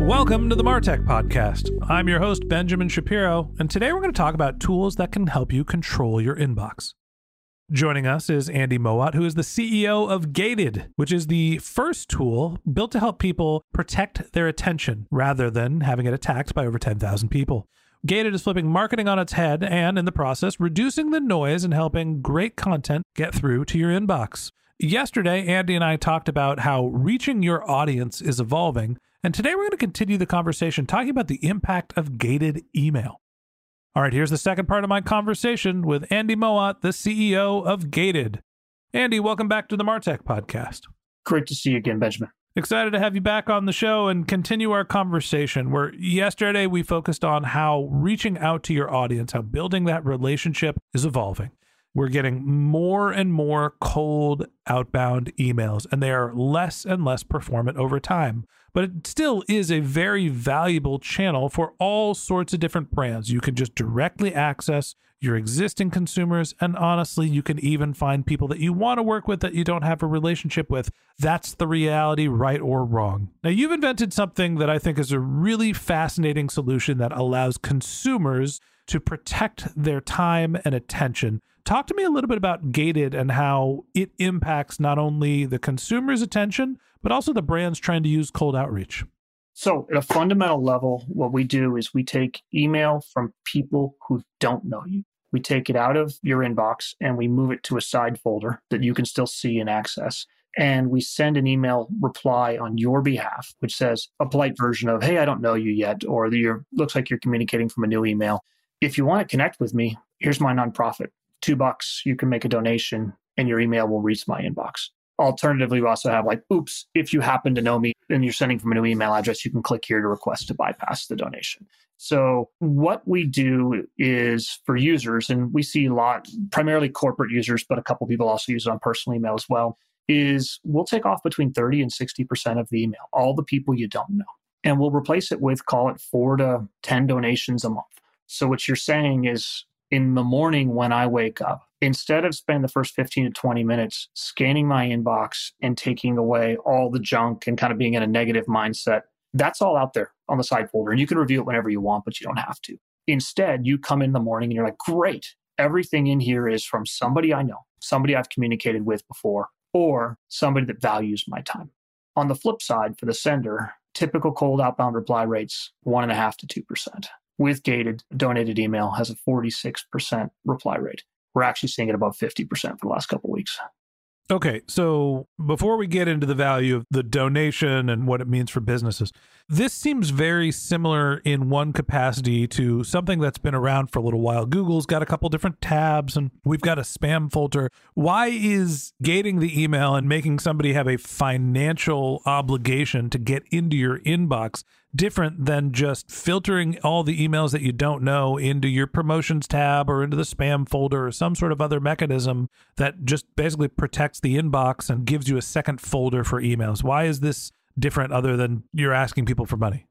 Welcome to the Martech Podcast. I'm your host, Benjamin Shapiro, and today we're going to talk about tools that can help you control your inbox. Joining us is Andy Mowat, who is the CEO of Gated, which is the first tool built to help people protect their attention rather than having it attacked by over 10,000 people. Gated is flipping marketing on its head and, in the process, reducing the noise and helping great content get through to your inbox. Yesterday, Andy and I talked about how reaching your audience is evolving and today we're going to continue the conversation talking about the impact of gated email. All right, here's the second part of my conversation with Andy Mowat, the CEO of Gated. Andy, welcome back to the Martech podcast. Great to see you again, Benjamin. Excited to have you back on the show and continue our conversation. Where yesterday we focused on how reaching out to your audience, how building that relationship is evolving. We're getting more and more cold outbound emails, and they are less and less performant over time. But it still is a very valuable channel for all sorts of different brands. You can just directly access your existing consumers, and honestly, you can even find people that you want to work with that you don't have a relationship with. That's the reality, right or wrong. Now, you've invented something that I think is a really fascinating solution that allows consumers to protect their time and attention Talk to me a little bit about Gated and how it impacts not only the consumer's attention, but also the brands trying to use cold outreach. So, at a fundamental level, what we do is we take email from people who don't know you. We take it out of your inbox and we move it to a side folder that you can still see and access. And we send an email reply on your behalf, which says a polite version of, Hey, I don't know you yet, or you looks like you're communicating from a new email. If you want to connect with me, here's my nonprofit two bucks, you can make a donation and your email will reach my inbox. Alternatively, we also have like, oops, if you happen to know me and you're sending from a new email address, you can click here to request to bypass the donation. So, what we do is for users, and we see a lot, primarily corporate users, but a couple people also use it on personal email as well, is we'll take off between 30 and 60% of the email, all the people you don't know. And we'll replace it with, call it four to 10 donations a month. So, what you're saying is in the morning when I wake up, instead of spending the first 15 to 20 minutes scanning my inbox and taking away all the junk and kind of being in a negative mindset, that's all out there on the side folder. And you can review it whenever you want, but you don't have to. Instead, you come in the morning and you're like, great, everything in here is from somebody I know, somebody I've communicated with before, or somebody that values my time. On the flip side, for the sender, typical cold outbound reply rates, one and a half to 2% with gated donated email has a 46% reply rate. We're actually seeing it above 50% for the last couple weeks. Okay, so before we get into the value of the donation and what it means for businesses, this seems very similar in one capacity to something that's been around for a little while. Google's got a couple different tabs and we've got a spam filter. Why is gating the email and making somebody have a financial obligation to get into your inbox different than just filtering all the emails that you don't know into your promotions tab or into the spam folder or some sort of other mechanism that just basically protects the inbox and gives you a second folder for emails. Why is this different other than you're asking people for money?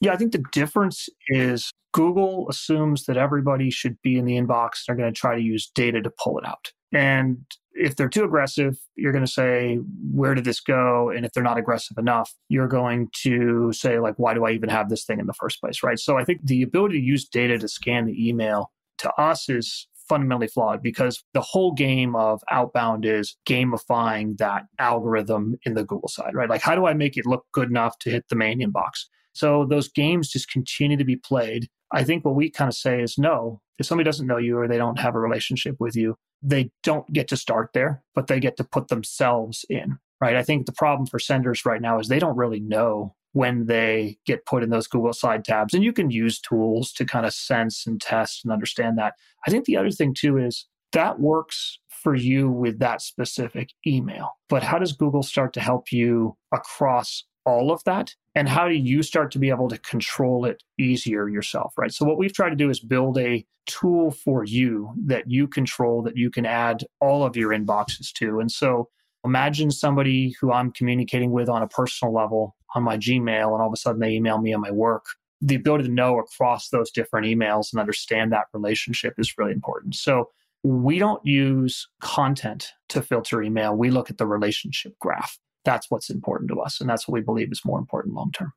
Yeah, I think the difference is Google assumes that everybody should be in the inbox. They're going to try to use data to pull it out. And if they're too aggressive, you're going to say, where did this go? And if they're not aggressive enough, you're going to say, like, why do I even have this thing in the first place? Right. So I think the ability to use data to scan the email to us is fundamentally flawed because the whole game of outbound is gamifying that algorithm in the Google side, right? Like, how do I make it look good enough to hit the main inbox? So those games just continue to be played. I think what we kind of say is no, if somebody doesn't know you or they don't have a relationship with you, they don't get to start there, but they get to put themselves in, right? I think the problem for senders right now is they don't really know when they get put in those Google side tabs. And you can use tools to kind of sense and test and understand that. I think the other thing too is that works for you with that specific email. But how does Google start to help you across all of that? And how do you start to be able to control it easier yourself, right? So, what we've tried to do is build a tool for you that you control, that you can add all of your inboxes to. And so, imagine somebody who I'm communicating with on a personal level on my Gmail, and all of a sudden they email me on my work. The ability to know across those different emails and understand that relationship is really important. So, we don't use content to filter email. We look at the relationship graph that's what's important to us. And that's what we believe is more important long term.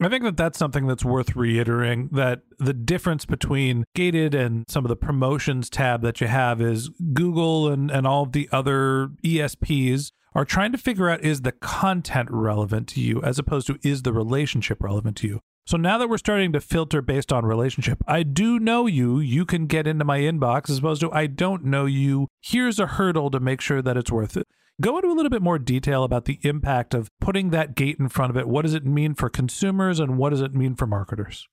I think that that's something that's worth reiterating that the difference between gated and some of the promotions tab that you have is Google and, and all the other ESPs are trying to figure out is the content relevant to you as opposed to is the relationship relevant to you. So now that we're starting to filter based on relationship, I do know you, you can get into my inbox as opposed to I don't know you. Here's a hurdle to make sure that it's worth it. Go into a little bit more detail about the impact of putting that gate in front of it. What does it mean for consumers and what does it mean for marketers?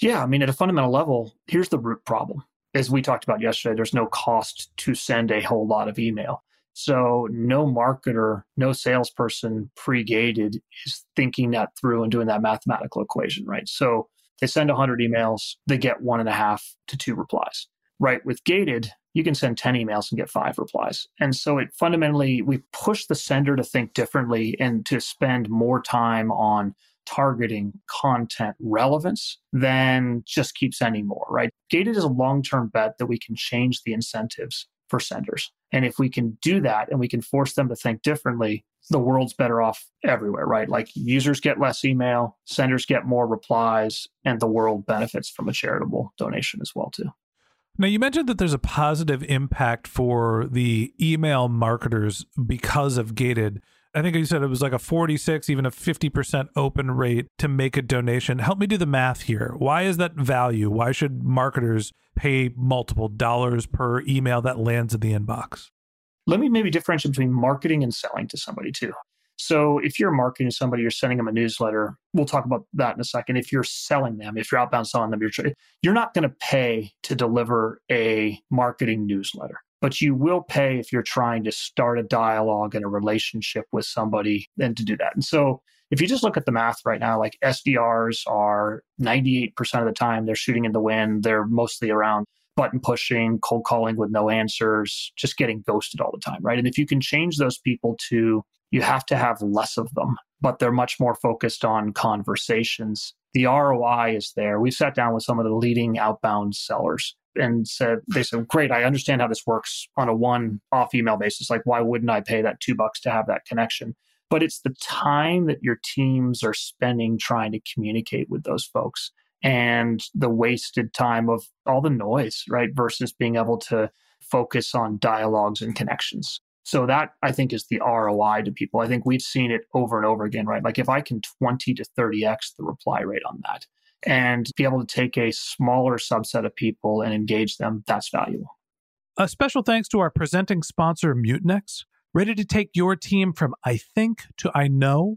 Yeah, I mean, at a fundamental level, here's the root problem. As we talked about yesterday, there's no cost to send a whole lot of email. So, no marketer, no salesperson pre gated is thinking that through and doing that mathematical equation, right? So, they send 100 emails, they get one and a half to two replies. Right. With gated, you can send 10 emails and get five replies. And so it fundamentally, we push the sender to think differently and to spend more time on targeting content relevance than just keep sending more, right? Gated is a long term bet that we can change the incentives for senders. And if we can do that and we can force them to think differently, the world's better off everywhere, right? Like users get less email, senders get more replies, and the world benefits from a charitable donation as well, too. Now, you mentioned that there's a positive impact for the email marketers because of gated. I think you said it was like a 46, even a 50% open rate to make a donation. Help me do the math here. Why is that value? Why should marketers pay multiple dollars per email that lands in the inbox? Let me maybe differentiate between marketing and selling to somebody too. So if you're marketing somebody, you're sending them a newsletter. We'll talk about that in a second. If you're selling them, if you're outbound selling them, you're you're not going to pay to deliver a marketing newsletter, but you will pay if you're trying to start a dialogue and a relationship with somebody and to do that. And so if you just look at the math right now, like SDRs are 98% of the time they're shooting in the wind. They're mostly around button pushing, cold calling with no answers, just getting ghosted all the time, right? And if you can change those people to you have to have less of them, but they're much more focused on conversations. The ROI is there. We sat down with some of the leading outbound sellers and said, they said, great, I understand how this works on a one off email basis. Like, why wouldn't I pay that two bucks to have that connection? But it's the time that your teams are spending trying to communicate with those folks and the wasted time of all the noise, right? Versus being able to focus on dialogues and connections. So that I think is the ROI to people. I think we've seen it over and over again, right? Like if I can 20 to 30x the reply rate on that and be able to take a smaller subset of people and engage them, that's valuable. A special thanks to our presenting sponsor, Mutinex. Ready to take your team from I think to I know?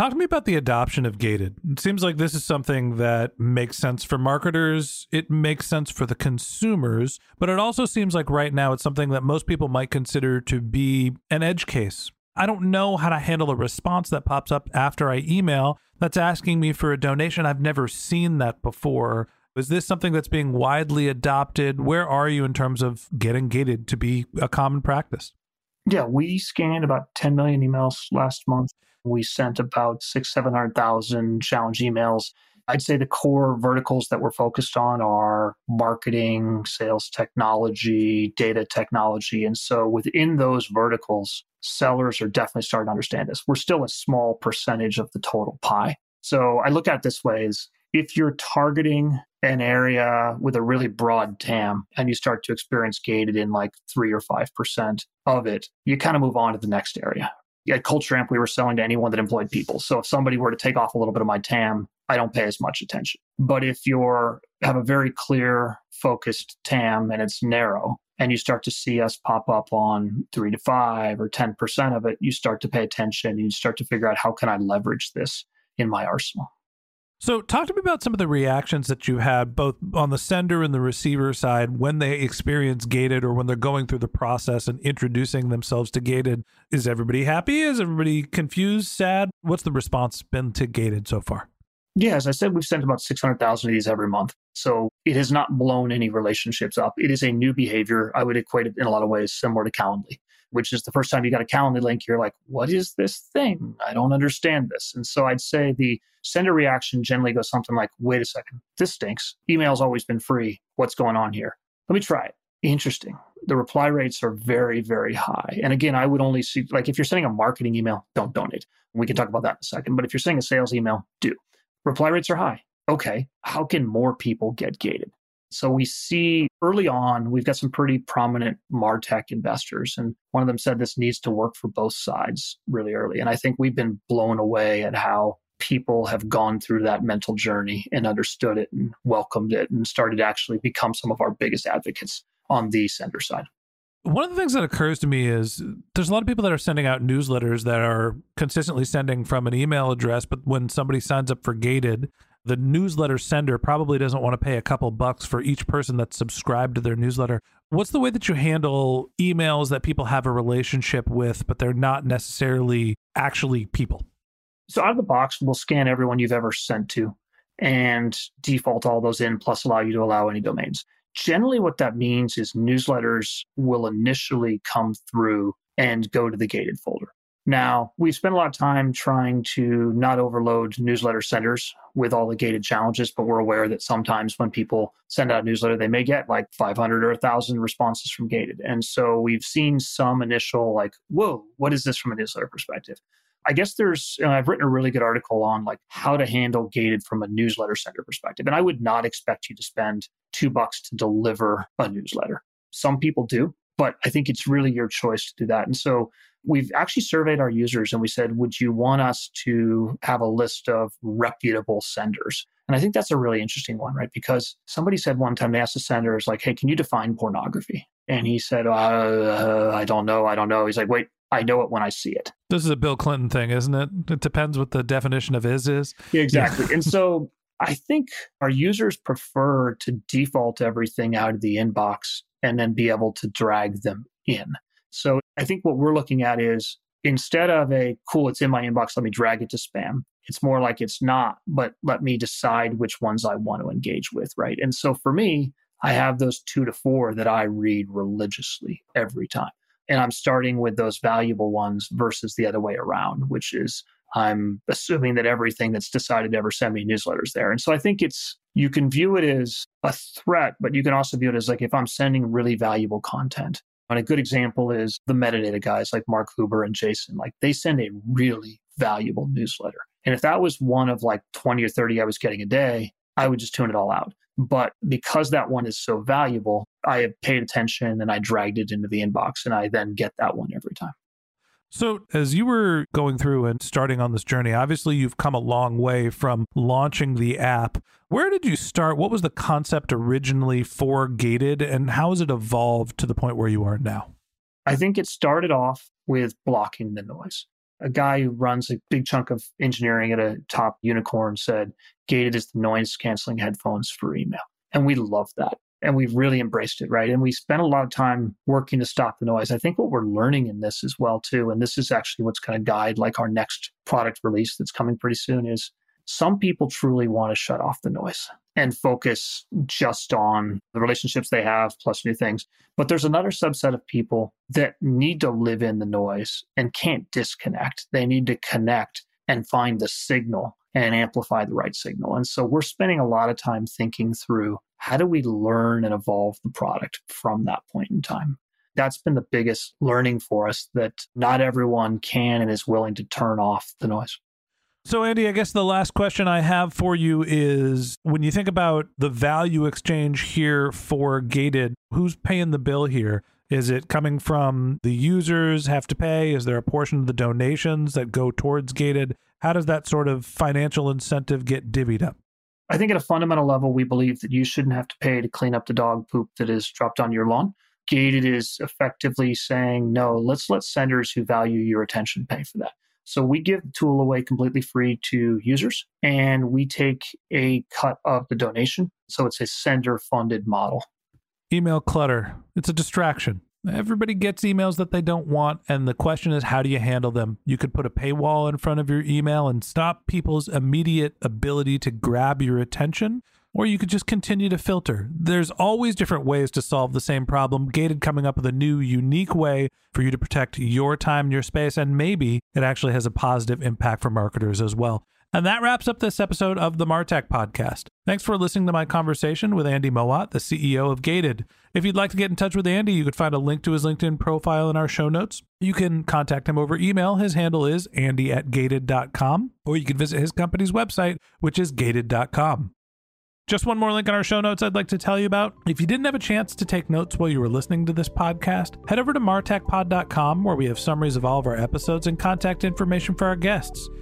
Talk to me about the adoption of gated. It seems like this is something that makes sense for marketers, it makes sense for the consumers, but it also seems like right now it's something that most people might consider to be an edge case. I don't know how to handle a response that pops up after I email that's asking me for a donation. I've never seen that before. Is this something that's being widely adopted? Where are you in terms of getting gated to be a common practice? Yeah, we scanned about 10 million emails last month. We sent about six, 700,000 challenge emails. I'd say the core verticals that we're focused on are marketing, sales technology, data technology. And so within those verticals, sellers are definitely starting to understand this. We're still a small percentage of the total pie. So I look at it this way is if you're targeting an area with a really broad TAM and you start to experience gated in like three or 5% of it, you kind of move on to the next area. At Culture Amp, we were selling to anyone that employed people. So if somebody were to take off a little bit of my TAM, I don't pay as much attention. But if you're have a very clear focused TAM and it's narrow, and you start to see us pop up on three to five or 10% of it, you start to pay attention and you start to figure out how can I leverage this in my arsenal. So, talk to me about some of the reactions that you had both on the sender and the receiver side when they experience gated or when they're going through the process and introducing themselves to gated. Is everybody happy? Is everybody confused, sad? What's the response been to gated so far? Yeah, as I said, we've sent about 600,000 of these every month. So it has not blown any relationships up. It is a new behavior. I would equate it in a lot of ways similar to Calendly which is the first time you got a Calendly link, you're like, what is this thing? I don't understand this. And so I'd say the sender reaction generally goes something like, wait a second, this stinks. Email's always been free. What's going on here? Let me try it. Interesting. The reply rates are very, very high. And again, I would only see, like, if you're sending a marketing email, don't donate. We can talk about that in a second. But if you're sending a sales email, do. Reply rates are high. Okay. How can more people get gated? So we see early on, we've got some pretty prominent MarTech investors. And one of them said this needs to work for both sides really early. And I think we've been blown away at how people have gone through that mental journey and understood it and welcomed it and started to actually become some of our biggest advocates on the sender side. One of the things that occurs to me is there's a lot of people that are sending out newsletters that are consistently sending from an email address, but when somebody signs up for gated, the newsletter sender probably doesn't want to pay a couple bucks for each person that's subscribed to their newsletter. What's the way that you handle emails that people have a relationship with, but they're not necessarily actually people? So, out of the box, we'll scan everyone you've ever sent to and default all those in, plus allow you to allow any domains. Generally, what that means is newsletters will initially come through and go to the gated folder. Now, we spend a lot of time trying to not overload newsletter senders with all the gated challenges, but we're aware that sometimes when people send out a newsletter, they may get like 500 or 1,000 responses from gated. And so we've seen some initial, like, whoa, what is this from a newsletter perspective? I guess there's, I've written a really good article on like how to handle gated from a newsletter sender perspective. And I would not expect you to spend two bucks to deliver a newsletter. Some people do, but I think it's really your choice to do that. And so we've actually surveyed our users and we said, would you want us to have a list of reputable senders? And I think that's a really interesting one, right? Because somebody said one time they asked the sender, "Is like, hey, can you define pornography?" And he said, uh, I don't know. I don't know. He's like, wait, I know it when I see it. This is a Bill Clinton thing, isn't it? It depends what the definition of is is. Yeah, exactly. and so I think our users prefer to default everything out of the inbox and then be able to drag them in. So I think what we're looking at is instead of a cool, it's in my inbox, let me drag it to spam. It's more like it's not, but let me decide which ones I want to engage with. Right. And so for me, I have those two to four that I read religiously every time. And I'm starting with those valuable ones versus the other way around, which is I'm assuming that everything that's decided to ever send me newsletters there. And so I think it's, you can view it as a threat, but you can also view it as like if I'm sending really valuable content. And a good example is the metadata guys like Mark Huber and Jason. Like they send a really valuable newsletter. And if that was one of like 20 or 30 I was getting a day, I would just tune it all out. But because that one is so valuable, I have paid attention and I dragged it into the inbox and I then get that one every time. So, as you were going through and starting on this journey, obviously you've come a long way from launching the app. Where did you start? What was the concept originally for Gated, and how has it evolved to the point where you are now? I think it started off with blocking the noise. A guy who runs a big chunk of engineering at a top unicorn said, Gated is the noise canceling headphones for email. And we love that and we've really embraced it, right? And we spent a lot of time working to stop the noise. I think what we're learning in this as well too, and this is actually what's going to guide like our next product release that's coming pretty soon is some people truly want to shut off the noise and focus just on the relationships they have plus new things. But there's another subset of people that need to live in the noise and can't disconnect. They need to connect and find the signal and amplify the right signal. And so we're spending a lot of time thinking through how do we learn and evolve the product from that point in time? That's been the biggest learning for us that not everyone can and is willing to turn off the noise. So, Andy, I guess the last question I have for you is when you think about the value exchange here for Gated, who's paying the bill here? Is it coming from the users have to pay? Is there a portion of the donations that go towards Gated? How does that sort of financial incentive get divvied up? I think at a fundamental level, we believe that you shouldn't have to pay to clean up the dog poop that is dropped on your lawn. Gated is effectively saying, no, let's let senders who value your attention pay for that. So we give the tool away completely free to users and we take a cut of the donation. So it's a sender funded model. Email clutter. It's a distraction. Everybody gets emails that they don't want, and the question is, how do you handle them? You could put a paywall in front of your email and stop people's immediate ability to grab your attention, or you could just continue to filter. There's always different ways to solve the same problem. Gated coming up with a new, unique way for you to protect your time and your space, and maybe it actually has a positive impact for marketers as well. And that wraps up this episode of the Martech Podcast. Thanks for listening to my conversation with Andy Mowat, the CEO of Gated. If you'd like to get in touch with Andy, you could find a link to his LinkedIn profile in our show notes. You can contact him over email. His handle is andy at gated.com, or you can visit his company's website, which is gated.com. Just one more link in our show notes I'd like to tell you about. If you didn't have a chance to take notes while you were listening to this podcast, head over to martechpod.com where we have summaries of all of our episodes and contact information for our guests.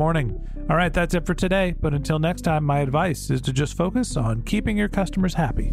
morning. All right, that's it for today. But until next time, my advice is to just focus on keeping your customers happy.